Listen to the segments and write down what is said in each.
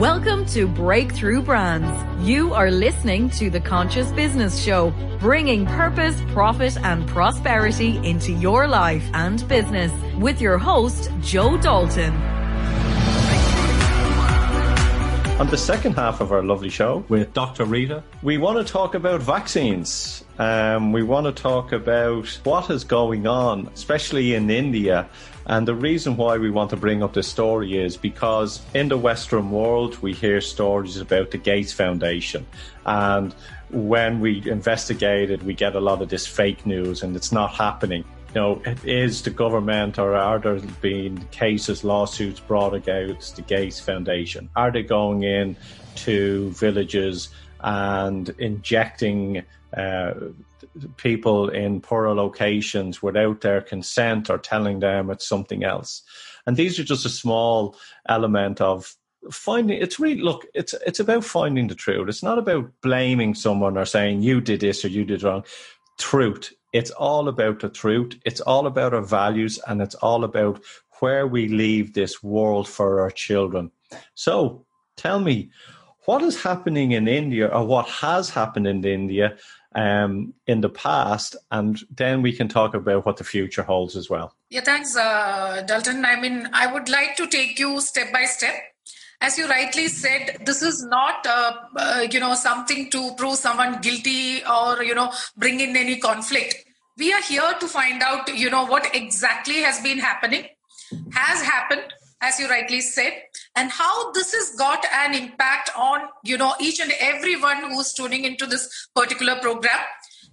Welcome to Breakthrough Brands. You are listening to the Conscious Business Show, bringing purpose, profit, and prosperity into your life and business with your host, Joe Dalton. On the second half of our lovely show with Dr. Rita, we want to talk about vaccines. Um, we want to talk about what is going on, especially in India and the reason why we want to bring up this story is because in the Western world, we hear stories about the Gates Foundation. And when we investigate it, we get a lot of this fake news and it's not happening. You know, is the government or are there being cases, lawsuits brought against the Gates Foundation? Are they going in to villages and injecting uh, people in poorer locations without their consent or telling them it's something else. And these are just a small element of finding it's really look it's it's about finding the truth. It's not about blaming someone or saying you did this or you did wrong. Truth. It's all about the truth. It's all about our values and it's all about where we leave this world for our children. So tell me what is happening in india or what has happened in india um, in the past, and then we can talk about what the future holds as well. Yeah, thanks, uh, Dalton. I mean, I would like to take you step by step. As you rightly said, this is not, uh, uh, you know, something to prove someone guilty or you know bring in any conflict. We are here to find out, you know, what exactly has been happening, has happened, as you rightly said and how this has got an impact on you know each and everyone who's tuning into this particular program.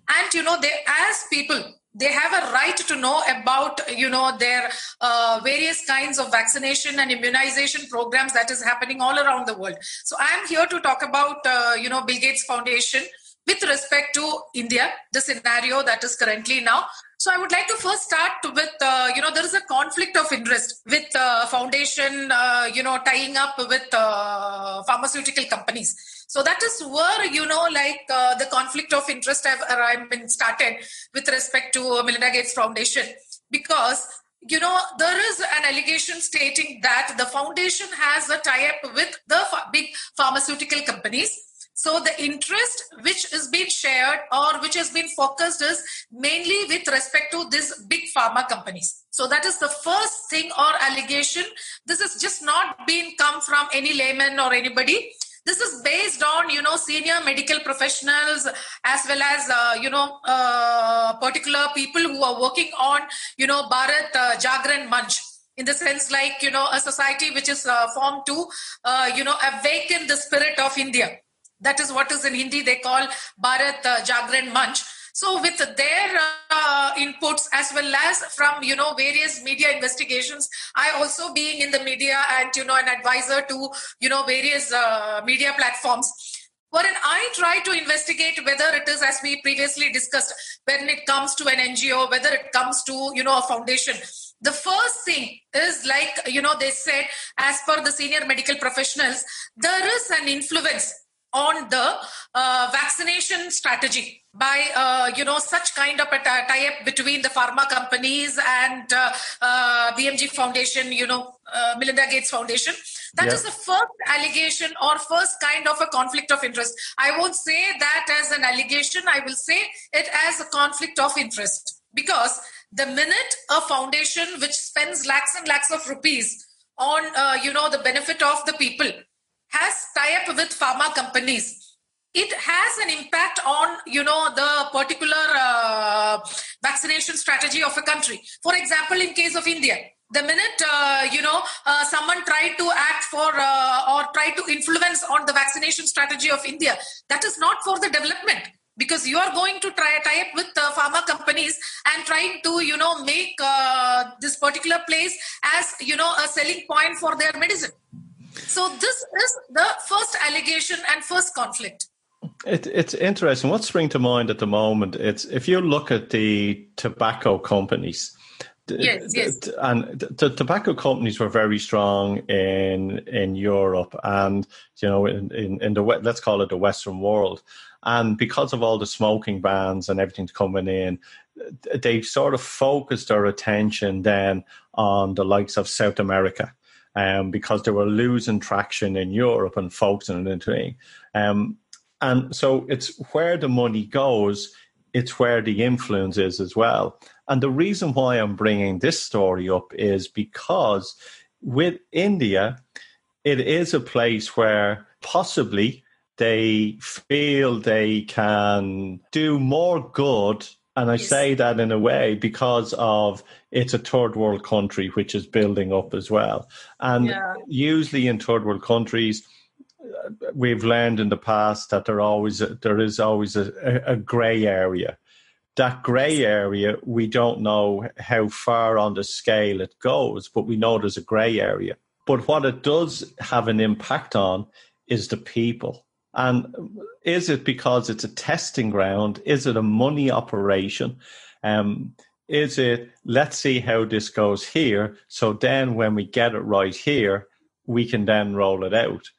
And you know they as people they have a right to know about you know their uh, various kinds of vaccination and immunization programs that is happening all around the world. So i am here to talk about uh, you know bill gates foundation with respect to india the scenario that is currently now. So I would like to first start with, uh, you know, there is a conflict of interest with uh, foundation, uh, you know, tying up with uh, pharmaceutical companies. So that is where, you know, like uh, the conflict of interest have, have been started with respect to Melinda Gates Foundation. Because you know there is an allegation stating that the foundation has a tie-up with the big pharmaceutical companies so the interest which is being shared or which has been focused is mainly with respect to these big pharma companies. So that is the first thing or allegation. This is just not been come from any layman or anybody. This is based on you know senior medical professionals as well as uh, you know uh, particular people who are working on you know Bharat uh, Jagran Manch in the sense like you know a society which is uh, formed to uh, you know awaken the spirit of india that is what is in Hindi they call Bharat uh, Jagran Manch. So with their uh, inputs as well as from you know various media investigations, I also being in the media and you know an advisor to you know various uh, media platforms. Wherein I try to investigate whether it is as we previously discussed when it comes to an NGO, whether it comes to you know a foundation. The first thing is like you know they said as per the senior medical professionals, there is an influence on the uh, vaccination strategy by uh, you know such kind of a tie-up between the pharma companies and uh, uh BMG Foundation, you know uh, Melinda Gates Foundation. That is the first allegation or first kind of a conflict of interest. I won't say that as an allegation. I will say it as a conflict of interest because the minute a foundation which spends lakhs and lakhs of rupees on uh, you know the benefit of the people has tie up with pharma companies. It has an impact on you know the particular uh, vaccination strategy of a country. For example in case of india the minute uh, you know uh, someone tried to act for uh, or try to influence on the vaccination strategy of india that is not for the development because you are going to try tie up with uh, pharma companies and trying to you know make uh, this particular place as you know a selling point for their medicine so this is the first allegation and first conflict. It, it's interesting. What's spring to mind at the moment? It's if you look at the tobacco companies. Yes, yes. And the tobacco companies were very strong in in Europe and you know in, in, in the let's call it the Western world. And because of all the smoking bans and everything coming in, they sort of focused their attention then on the likes of South America um, because they were losing traction in Europe and focusing into it. Um, and so it's where the money goes, it's where the influence is as well. And the reason why I'm bringing this story up is because with India, it is a place where possibly they feel they can do more good. And I yes. say that in a way because of it's a third world country which is building up as well. And yeah. usually in third world countries, we've learned in the past that there always there is always a, a grey area. That grey area, we don't know how far on the scale it goes, but we know there's a grey area. But what it does have an impact on is the people. And is it because it's a testing ground? Is it a money operation? Um, is it, let's see how this goes here. So then when we get it right here, we can then roll it out.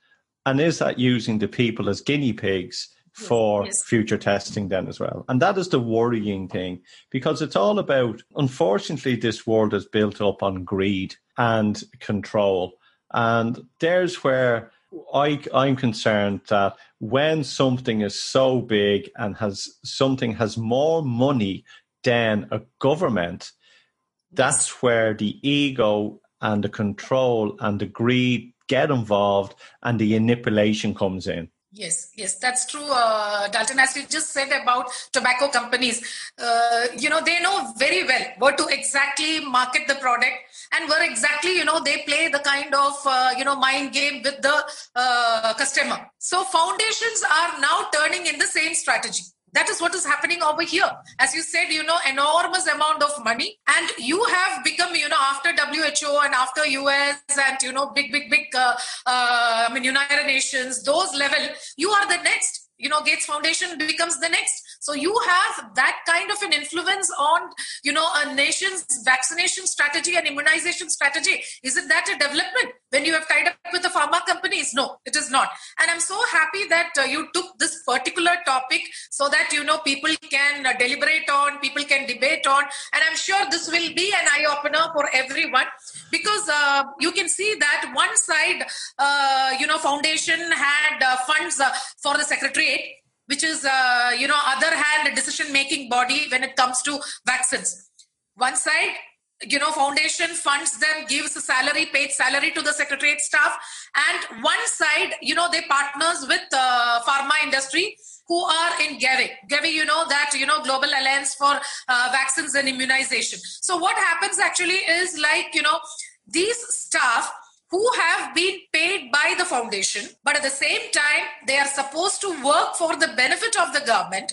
And is that using the people as guinea pigs for yes. future testing then as well? And that is the worrying thing because it's all about, unfortunately, this world is built up on greed and control. And there's where I, I'm concerned that when something is so big and has something has more money than a government, that's where the ego and the control and the greed get involved and the manipulation comes in. Yes, yes, that's true, uh, Dalton. As you just said about tobacco companies, uh, you know, they know very well where to exactly market the product and where exactly, you know, they play the kind of, uh, you know, mind game with the uh, customer. So foundations are now turning in the same strategy that is what is happening over here. As you said you know enormous amount of money. And you have become you know after WHO and after us and you know big big big uh, uh, i mean united nations those level you are the next. You know gates foundation becomes the next. So you have that kind of an influence on, you know, a nation's vaccination strategy and immunization strategy. Isn't that a development when you have tied up with the pharma companies? No, it is not. And I'm so happy that uh, you took this particular topic so that, you know, people can uh, deliberate on, people can debate on. And I'm sure this will be an eye opener for everyone because uh, you can see that one side, uh, you know, foundation had uh, funds uh, for the secretariat which is you know other hand decision making body when it comes to vaccines one side you know foundation funds them gives a salary paid salary to the secretariat staff and one side you know they partners with uh, pharma industry who are in Gavi. Gavi, you know that, you know, Global Alliance for uh, Vaccines and Immunization. So what happens actually is like, you know, these staff who have been paid by the foundation, but at the same time, they are supposed to work for the benefit of the government.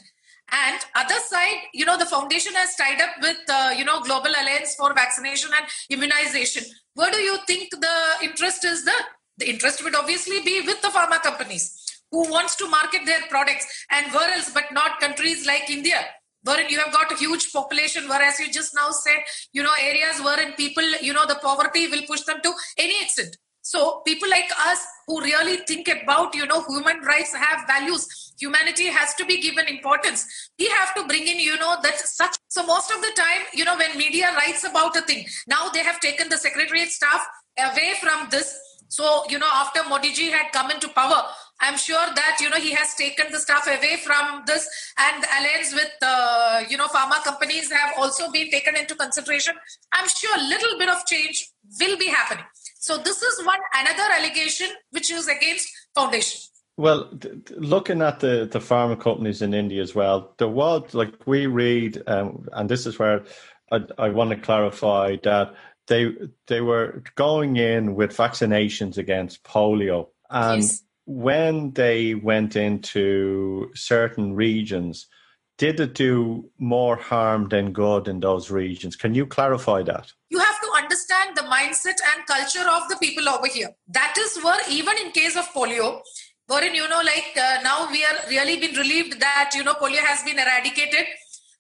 And other side, you know, the foundation has tied up with, uh, you know, Global Alliance for Vaccination and Immunization. Where do you think the interest is? The the interest would obviously be with the pharma companies who wants to market their products, and where else but not countries like India wherein you have got a huge population, whereas you just now said, you know, areas wherein people, you know, the poverty will push them to any extent. So people like us who really think about, you know, human rights have values. Humanity has to be given importance. We have to bring in, you know, that such. So most of the time, you know, when media writes about a thing, now they have taken the secretariat staff away from this. So, you know, after Modi ji had come into power, I'm sure that you know he has taken the staff away from this, and the alliance with uh, you know pharma companies have also been taken into consideration. I'm sure a little bit of change will be happening. So this is one another allegation which is against foundation. Well, looking at the, the pharma companies in India as well, there was like we read, um, and this is where I, I want to clarify that they they were going in with vaccinations against polio, and yes when they went into certain regions, did it do more harm than good in those regions? Can you clarify that? You have to understand the mindset and culture of the people over here. That is where, even in case of polio, wherein, you know, like uh, now we are really been relieved that, you know, polio has been eradicated.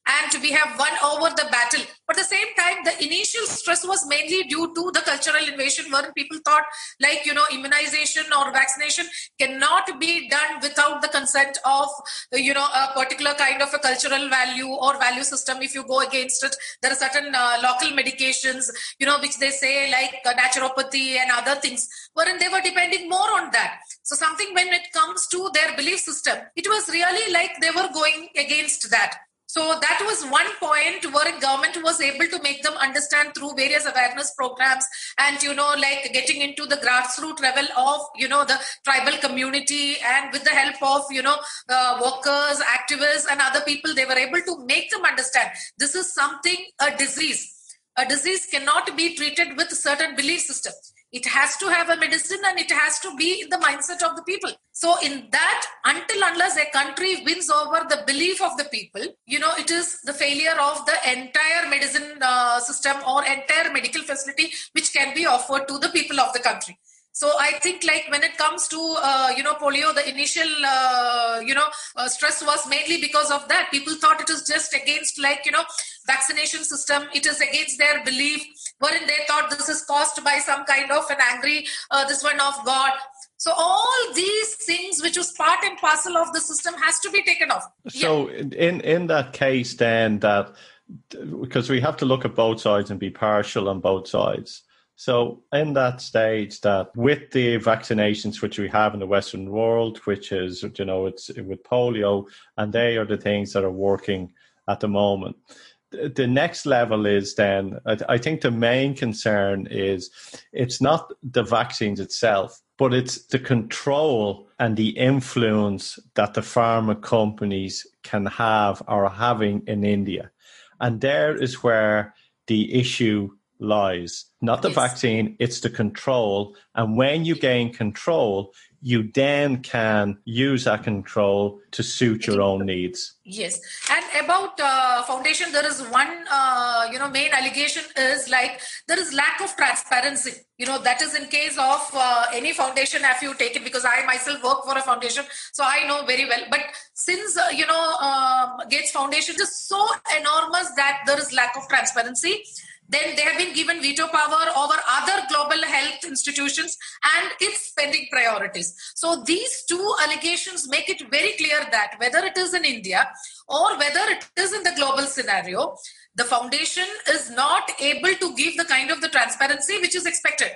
And we have won over the battle. But at the same time, the initial stress was mainly due to the cultural invasion, where people thought, like, you know, immunization or vaccination cannot be done without the consent of, you know, a particular kind of a cultural value or value system. If you go against it, there are certain uh, local medications, you know, which they say like uh, naturopathy and other things, wherein they were depending more on that. So, something when it comes to their belief system, it was really like they were going against that. So that was one point where government was able to make them understand through various awareness programs and, you know, like getting into the grassroots level of, you know, the tribal community and with the help of, you know, uh, workers, activists and other people, they were able to make them understand this is something, a disease. A disease cannot be treated with certain belief system it has to have a medicine and it has to be in the mindset of the people. So in that until unless a country wins over the belief of the people you know it is the failure of the entire medicine uh, system or entire medical facility which can be offered to the people of the country. So i think like when it comes to uh, you know polio the initial uh, you know uh, stress was mainly because of that. People thought it is just against like you know vaccination system. It is against their belief wherein they thought this is caused by some kind of an angry uh, this one of god so all these things which was part and parcel of the system has to be taken off so yeah. in in that case then that because we have to look at both sides and be partial on both sides so, in that stage, that with the vaccinations which we have in the Western world, which is, you know, it's with polio, and they are the things that are working at the moment. The next level is then, I think the main concern is it's not the vaccines itself, but it's the control and the influence that the pharma companies can have or are having in India. And there is where the issue lies. Not the yes. vaccine, it's the control. And when you gain control, you then can use that control to suit your own needs. Yes, and about uh, foundation, there is one uh, you know main allegation is like there is lack of transparency. You know that is in case of uh, any foundation have you taken because I myself work for a foundation, so I know very well. But since uh, you know um, Gates Foundation is so enormous that there is lack of transparency then they have been given veto power over other global health institutions and its spending priorities. So these two allegations make it very clear that whether it is in India or whether it is in the global scenario, the foundation is not able to give the kind of the transparency which is expected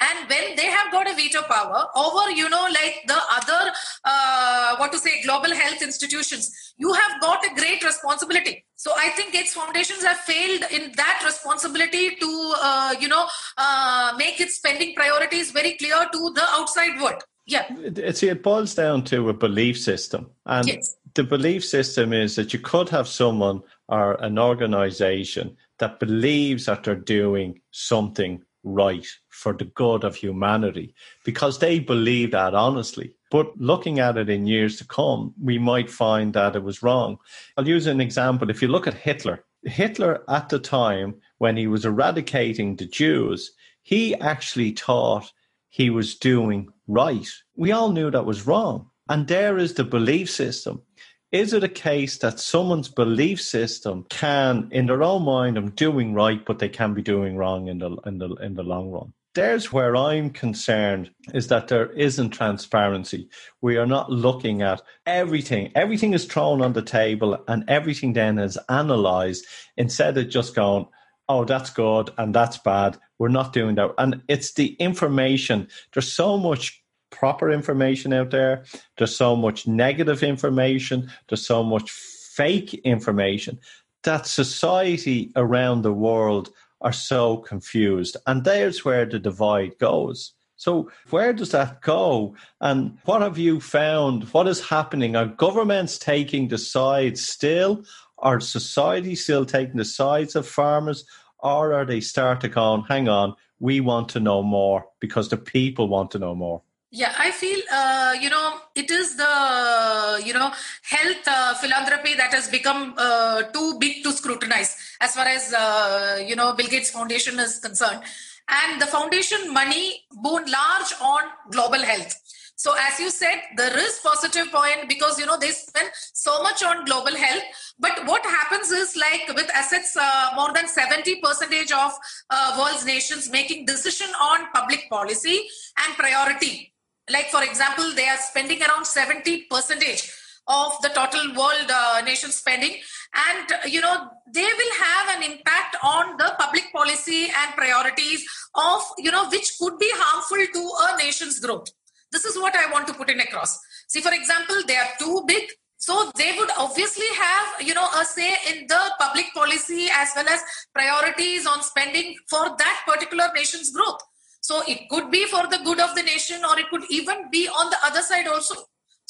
and when they have got a veto power over you know like the other uh, what to say global health institutions you have got a great responsibility. So i think its foundations have failed in that responsibility to uh, you know uh, make its spending priorities very clear to the outside world. Yeah. See it boils down to a belief system. And yes. the belief system is that you could have someone or an organization that believes that they're doing something right for the good of humanity because they believe that honestly. But looking at it in years to come, we might find that it was wrong. I'll use an example. If you look at Hitler, Hitler at the time when he was eradicating the Jews, he actually thought he was doing right. We all knew that was wrong. And there is the belief system. Is it a case that someone's belief system can, in their own mind, I'm doing right, but they can be doing wrong in the in the in the long run? There's where I'm concerned is that there isn't transparency. We are not looking at everything. Everything is thrown on the table and everything then is analyzed instead of just going, oh, that's good and that's bad. We're not doing that. And it's the information. There's so much proper information out there. There's so much negative information. There's so much fake information that society around the world are so confused. And there's where the divide goes. So, where does that go? And what have you found? What is happening? Are governments taking the sides still? Are society still taking the sides of pharmas? Or are they starting on, hang on, we want to know more because the people want to know more? Yeah, I feel uh, you know it is the you know health uh, philanthropy that has become uh, too big to scrutinize as far as uh, you know Bill Gates Foundation is concerned, and the foundation money born large on global health. So as you said, there is a point because you know they spend so much on global health. But what happens is like with assets, uh, more than 70 percentage of uh, world's nations making decision on public policy and priority. Like for example, they are spending around 70 percentage of the total world uh, nation spending. And you know they will have an impact on the public policy and priorities of you know which could be harmful to a nation's growth. This is what i want to put in across. See for example they are too big. So they would obviously have you know a say in the public policy as well as priorities on spending for that particular nation's growth so it could be for the good of the nation or it could even be on the other side also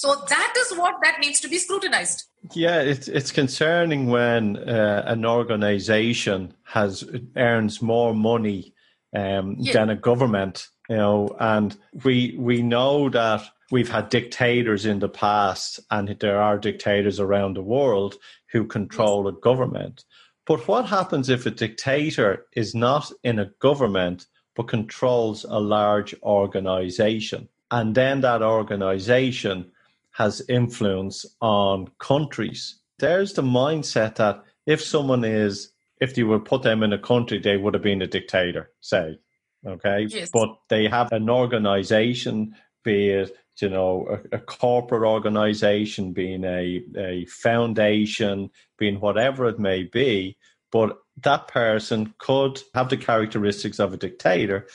so that is what that needs to be scrutinized. Yeah, it's it's concerning when uh, an organization has earns more money um, yeah. than a government, you know, and we we know that we've had dictators in the past, and there are dictators around the world who control yes. a government. But what happens if a dictator is not in a government but controls a large organization? And then that organization has influence on countries. There's the mindset that if someone is, if you were put them in a country, they would have been a dictator, say. Okay. Yes. But they have an organization, be it, you know, a, a corporate organization, being a, a foundation, being whatever it may be. But that person could have the characteristics of a dictator,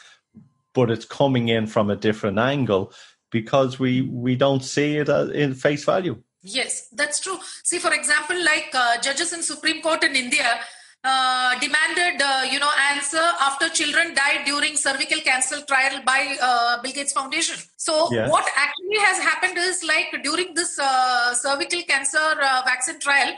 but it's coming in from a different angle because we we don't see it in face value. Yes, that's true. See, for example, like uh, judges in Supreme Court in India uh, demanded, uh, you know, answer after children died during cervical cancer trial by uh, Bill Gates Foundation. So yes. what actually has happened is like during this uh, cervical cancer uh, vaccine trial,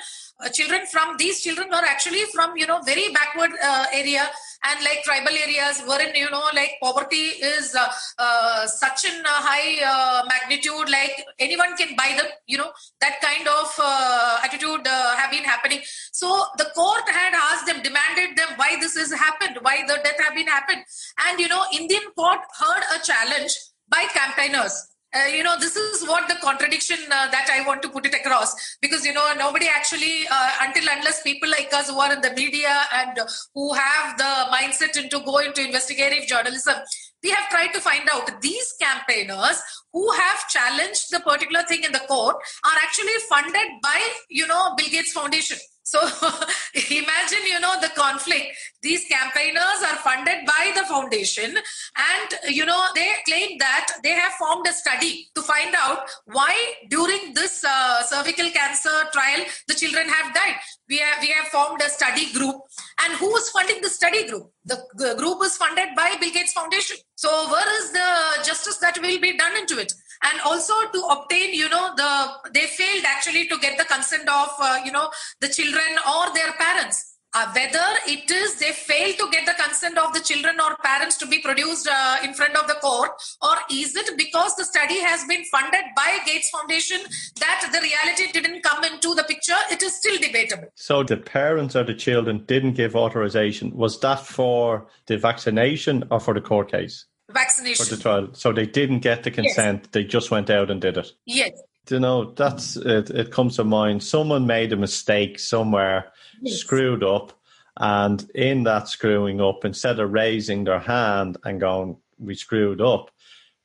children from these children were actually from you know very backward area. And like tribal areas wherein you know like poverty is uh, uh, such in a high uh, magnitude like anyone can buy them you know that kind of uh, attitude uh, have been happening. So the court had asked them demanded them why this has happened why the death have been happened. And you know indian court heard a challenge by campaigners uh, you know this is what the contradiction uh, that i want to put it across because you know nobody actually uh, until unless people like us who are in the media and who have the mindset into go into investigative journalism we have tried to find out these campaigners who have challenged the particular thing in the court are actually funded by you know bill gates foundation so imagine, you know, the conflict. These campaigners are funded by the foundation, and you know they claim that they have formed a study to find out why during this uh, cervical cancer trial the children have died. We have we have formed a study group, and who is funding the study group? The, the group is funded by Bill Gates Foundation. So where is the justice that will be done into it? and also to obtain you know the they failed actually to get the consent of uh, you know the children or their parents uh, whether it is they fail to get the consent of the children or parents to be produced uh, in front of the court or is it because the study has been funded by gates foundation that the reality didn't come into the picture it is still debatable so the parents or the children didn't give authorization was that for the vaccination or for the court case vaccination for the trial. So they didn't get the consent; yes. they just went out and did it. Yes. You know, that's it. It comes to mind. Someone made a mistake somewhere, yes. screwed up, and in that screwing up, instead of raising their hand and going, "We screwed up,"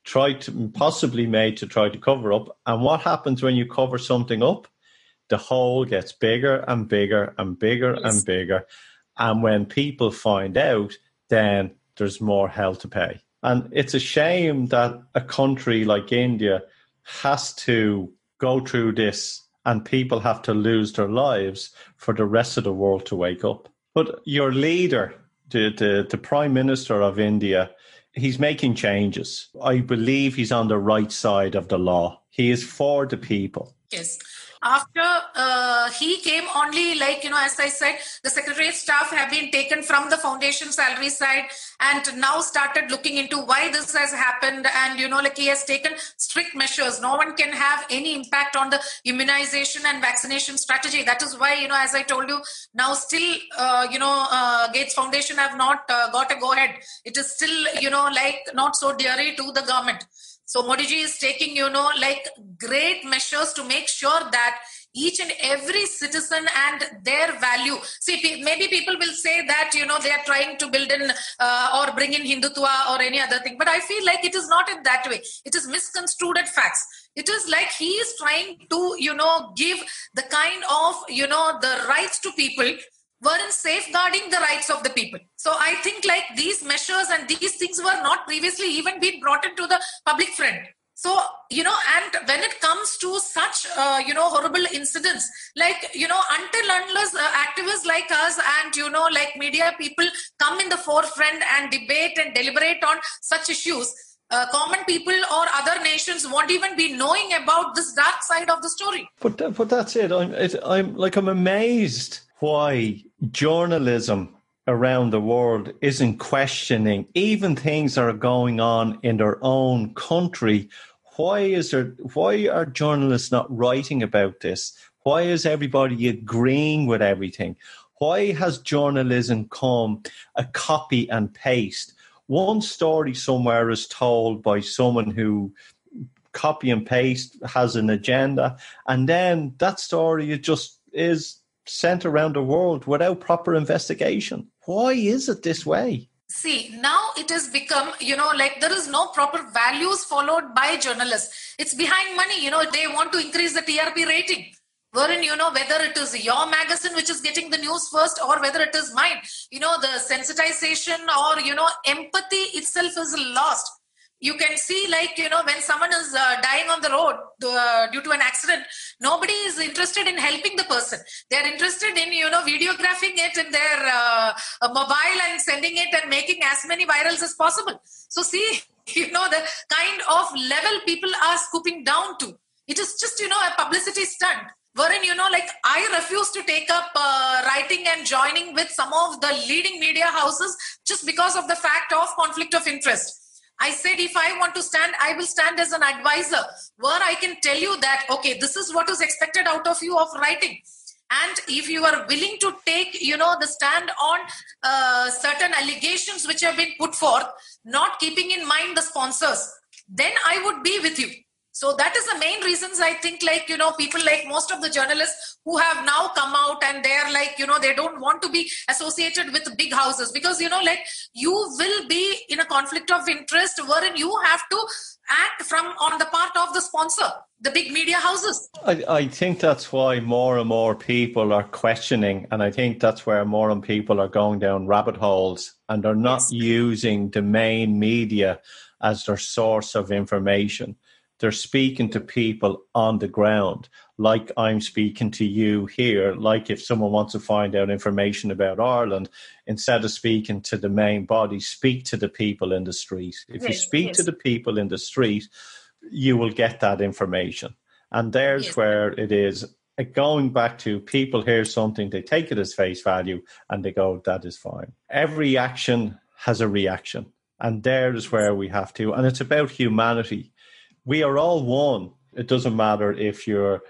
tried to possibly made to try to cover up. And what happens when you cover something up? The hole gets bigger and bigger and bigger yes. and bigger. And when people find out, then there's more hell to pay. And it's a shame that a country like India has to go through this and people have to lose their lives for the rest of the world to wake up. But your leader, the, the, the Prime Minister of India, he's making changes. I believe he's on the right side of the law. He is for the people. Yes after uh, he came only like you know as i said the secretariat staff have been taken from the foundation salary side and now started looking into why this has happened and you know like he has taken strict measures. No one can have any impact on the immunization and vaccination strategy. That is why you know as i told you now still uh, you know uh, gates foundation have not uh, got a go ahead. It is still you know like not so dear to the government So Modi ji is taking, you know, like great measures to make sure that each and every citizen and their value. See, maybe people will say that, you know, they are trying to build in uh, or bring in Hindutva or any other thing. But I feel like it is not in that way. It is misconstrued at facts. It is like he is trying to, you know, give the kind of, you know, the rights to people were in safeguarding the rights of the people. So I think like these measures and these things were not previously even been brought into the public front. So, you know, and when it comes to such, uh, you know, horrible incidents, like, you know, until unless uh, activists like us and, you know, like media people come in the forefront and debate and deliberate on such issues, uh, common people or other nations won't even be knowing about this dark side of the story. But, but that's it. I'm, it, I'm like, I'm amazed why journalism around the world isn't questioning even things that are going on in their own country. Why is there? Why are journalists not writing about this? Why is everybody agreeing with everything? Why has journalism come a copy and paste? One story somewhere is told by someone who copy and paste has an agenda, and then that story it just is sent around the world without proper investigation. Why is it this way? See, now it has become, you know, like there is no proper values followed by journalists. It's behind money, you know, they want to increase the TRP rating. Wherein, you know, whether it is your magazine which is getting the news first or whether it is mine, you know, the sensitization or, you know, empathy itself is lost you can see like you know when someone is uh, dying on the road uh, due to an accident nobody is interested in helping the person. They are interested in you know videographing it in their uh, mobile and sending it and making as many virals as possible. So see you know the kind of level people are scooping down to. It is just you know a publicity stunt wherein you know like i refuse to take up uh, writing and joining with some of the leading media houses just because of the fact of conflict of interest I said, if I want to stand, I will stand as an advisor where I can tell you that, okay, this is what is expected out of you of writing. And if you are willing to take, you know, the stand on uh, certain allegations which have been put forth, not keeping in mind the sponsors, then I would be with you. So that is the main reasons I think like, you know, people like most of the journalists who have now come out and they're like, you know, they don't want to be associated with big houses because, you know, like you will be in a conflict of interest wherein you have to act from on the part of the sponsor, the big media houses. I, I think that's why more and more people are questioning. And I think that's where more and people are going down rabbit holes and they're not yes. using the main media as their source of information they're speaking to people on the ground, like I'm speaking to you here. Like if someone wants to find out information about Ireland, instead of speaking to the main body, speak to the people in the street. If yes, you speak yes. to the people in the street, you will get that information. And there's yes. where it is uh, going back to people hear something, they take it as face value, and they go, that is fine. Every action has a reaction. And there is where we have to. And it's about humanity we are all one. It doesn't matter if you're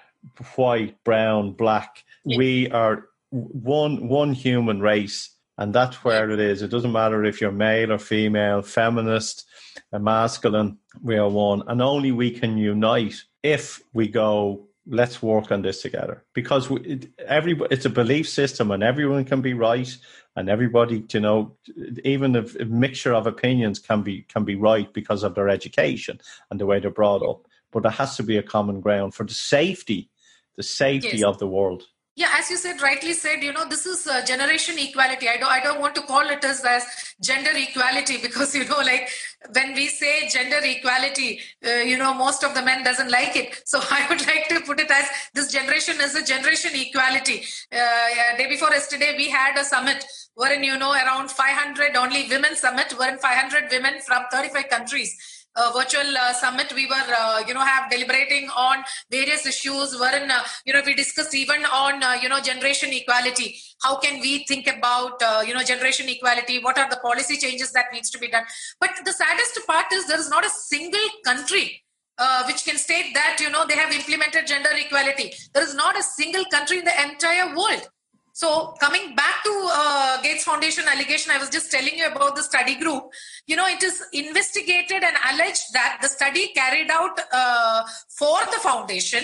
white, brown, black. Yeah. We are one one human race, and that's where it is. It doesn't matter if you're male or female, feminist, masculine. We are one, and only we can unite if we go. Let's work on this together because we, it, every it's a belief system, and everyone can be right, and everybody, you know, even a, mixture of opinions can be can be right because of their education and the way they're brought up. But there has to be a common ground for the safety, the safety yes. of the world yeah as you said rightly said you know this is uh, generation equality. I don't i don't want to call it as, as gender equality because you know like when we say gender equality uh, you know most of the men doesn't like it. So i would like to put it as this generation is a generation equality. Uh, day before yesterday we had a summit wherein you know around 500 only women summit wherein 500 women from 35 countries uh, virtual uh, summit. We were uh, you know have deliberating on various issues. Wherein uh, you know we discussed even on uh, you know generation equality. How can we think about uh, you know generation equality? What are the policy changes that needs to be done? But the saddest part is there is not a single country which can state that you know they have implemented gender equality. There is not a single country in the entire world So coming back to uh, Gates Foundation allegation, I was just telling you about the study group. You know, it is investigated and alleged that the study carried out uh, for the foundation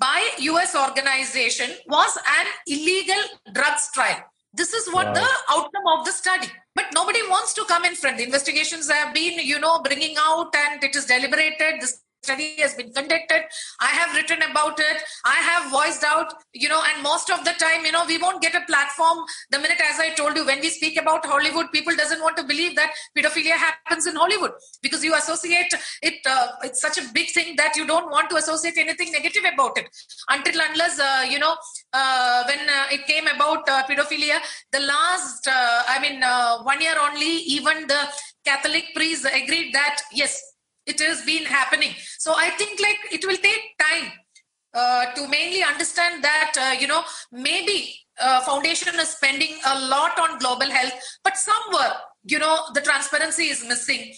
by US organization was an illegal drugs trial. This is what wow. the outcome of the study. But nobody wants to come in front. The investigations have been, you know, bringing out and it is deliberated. This study has been conducted. I have written about it. I have voiced out you know and most of the time you know we won't get a platform. The minute as i told you when we speak about hollywood people doesn't want to believe that pedophilia happens in hollywood because you associate it uh, it's such a big thing that you don't want to associate anything negative about it. Until unless uh, you know uh, when uh, it came about uh, pedophilia the last uh, i mean one year only even the catholic priests agreed that yes it has been happening. So i think like it will take time uh, to mainly understand that uh, you know maybe uh, foundation is spending a lot on global health but somewhere you know the transparency is missing.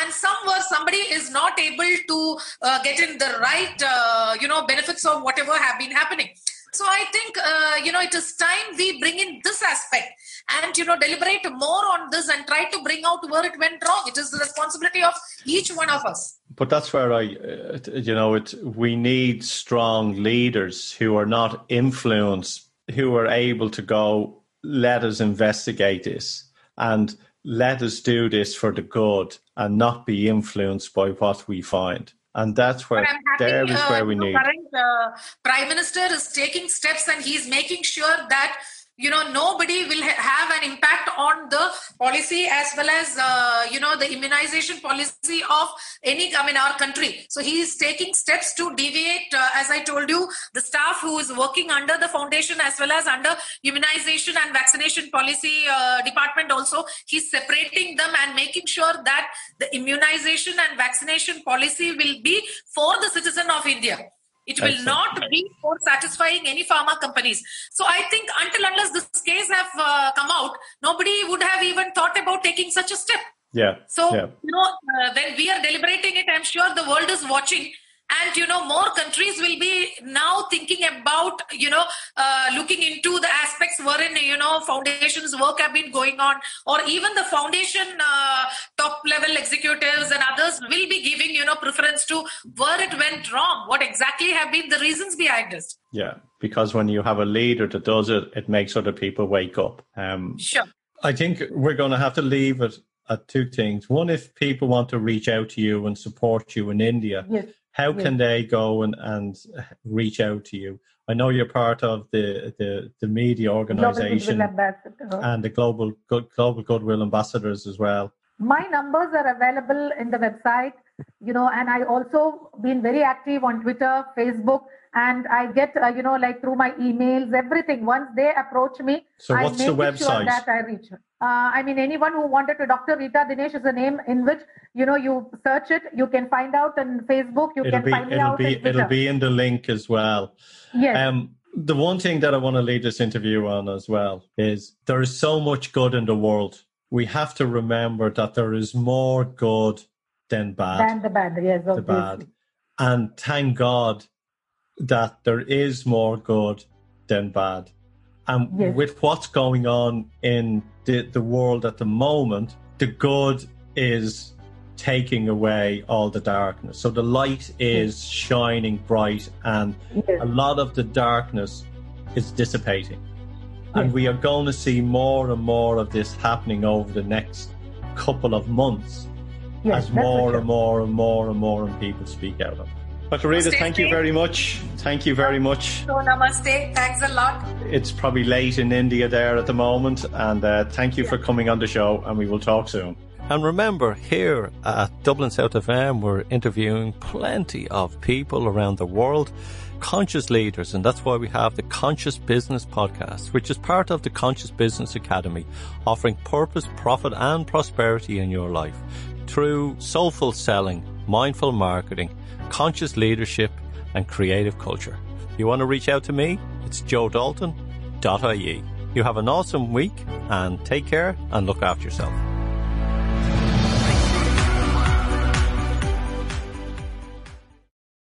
And somewhere somebody is not able to uh, get in the right uh, you know benefits of whatever have been happening. So I think uh, you know it is time we bring in this aspect and you know deliberate more on this and try to bring out where it went wrong. It is the responsibility of each one of us. But that's where I, uh, you know, it. We need strong leaders who are not influenced, who are able to go. Let us investigate this and let us do this for the good and not be influenced by what we find and that's where happy, there is uh, where we need. Current uh, prime minister is taking steps, and he's making sure that you know nobody will ha- have an impact on the policy as well as uh, you know the immunization policy of any i mean our country. So he is taking steps to deviate uh, as i told you the staff who is working under the foundation as well as under immunization and vaccination policy uh, department also. He's separating them and making sure that the immunization and vaccination policy will be for the citizen of india it will Excellent. not be for satisfying any pharma companies. So I think until unless this case have uh, come out, nobody would have even thought about taking such a step. Yeah. So yeah. you know, uh, when we are deliberating it, I'm sure the world is watching, and you know more countries will be now thinking about you know uh, looking into the aspects wherein you know foundations work have been going on. Or even the foundation uh, top level executives and others will be giving you know preference to where it went wrong what exactly have been the reasons behind this yeah because when you have a leader that does it it makes other people wake up. Um, sure. I think we're going to have to leave it at two things. One if people want to reach out to you and support you in india yes how can they go and, and reach out to you? I know you're part of the the, the media organization and the global good global goodwill ambassadors as well. My numbers are available in the website, you know, and I also been very active on Twitter, Facebook, and I get uh, you know like through my emails, everything. Once they approach me, so what's I the website? Sure that I reach. Uh, I mean, anyone who wanted to, Dr. Rita Dinesh is a name in which you know you search it, you can find out on Facebook, you it'll can be, find it'll out. Be, it'll be in the link as well. Yes. Um, the one thing that I want to lead this interview on as well is there is so much good in the world. We have to remember that there is more good than bad. Than the bad, yes, obviously. The bad. And thank God that there is more good than bad. And yes. with what's going on in the, the world at the moment, the good is taking away all the darkness. So the light is yes. shining bright, and yes. a lot of the darkness is dissipating. And we are going to see more and more of this happening over the next couple of months as more and more and more and more and people speak out of it. Dr. Rita, thank you very much. Thank you very much. So, namaste. Thanks a lot. It's probably late in India there at the moment, and uh, thank you yeah. for coming on the show, and we will talk soon. And remember, here at Dublin South FM, we're interviewing plenty of people around the world, conscious leaders, and that's why we have the Conscious Business Podcast, which is part of the Conscious Business Academy, offering purpose, profit, and prosperity in your life through soulful selling, mindful marketing, conscious leadership, and creative culture. You want to reach out to me, it's joedalton.ie. You have an awesome week and take care and look after yourself.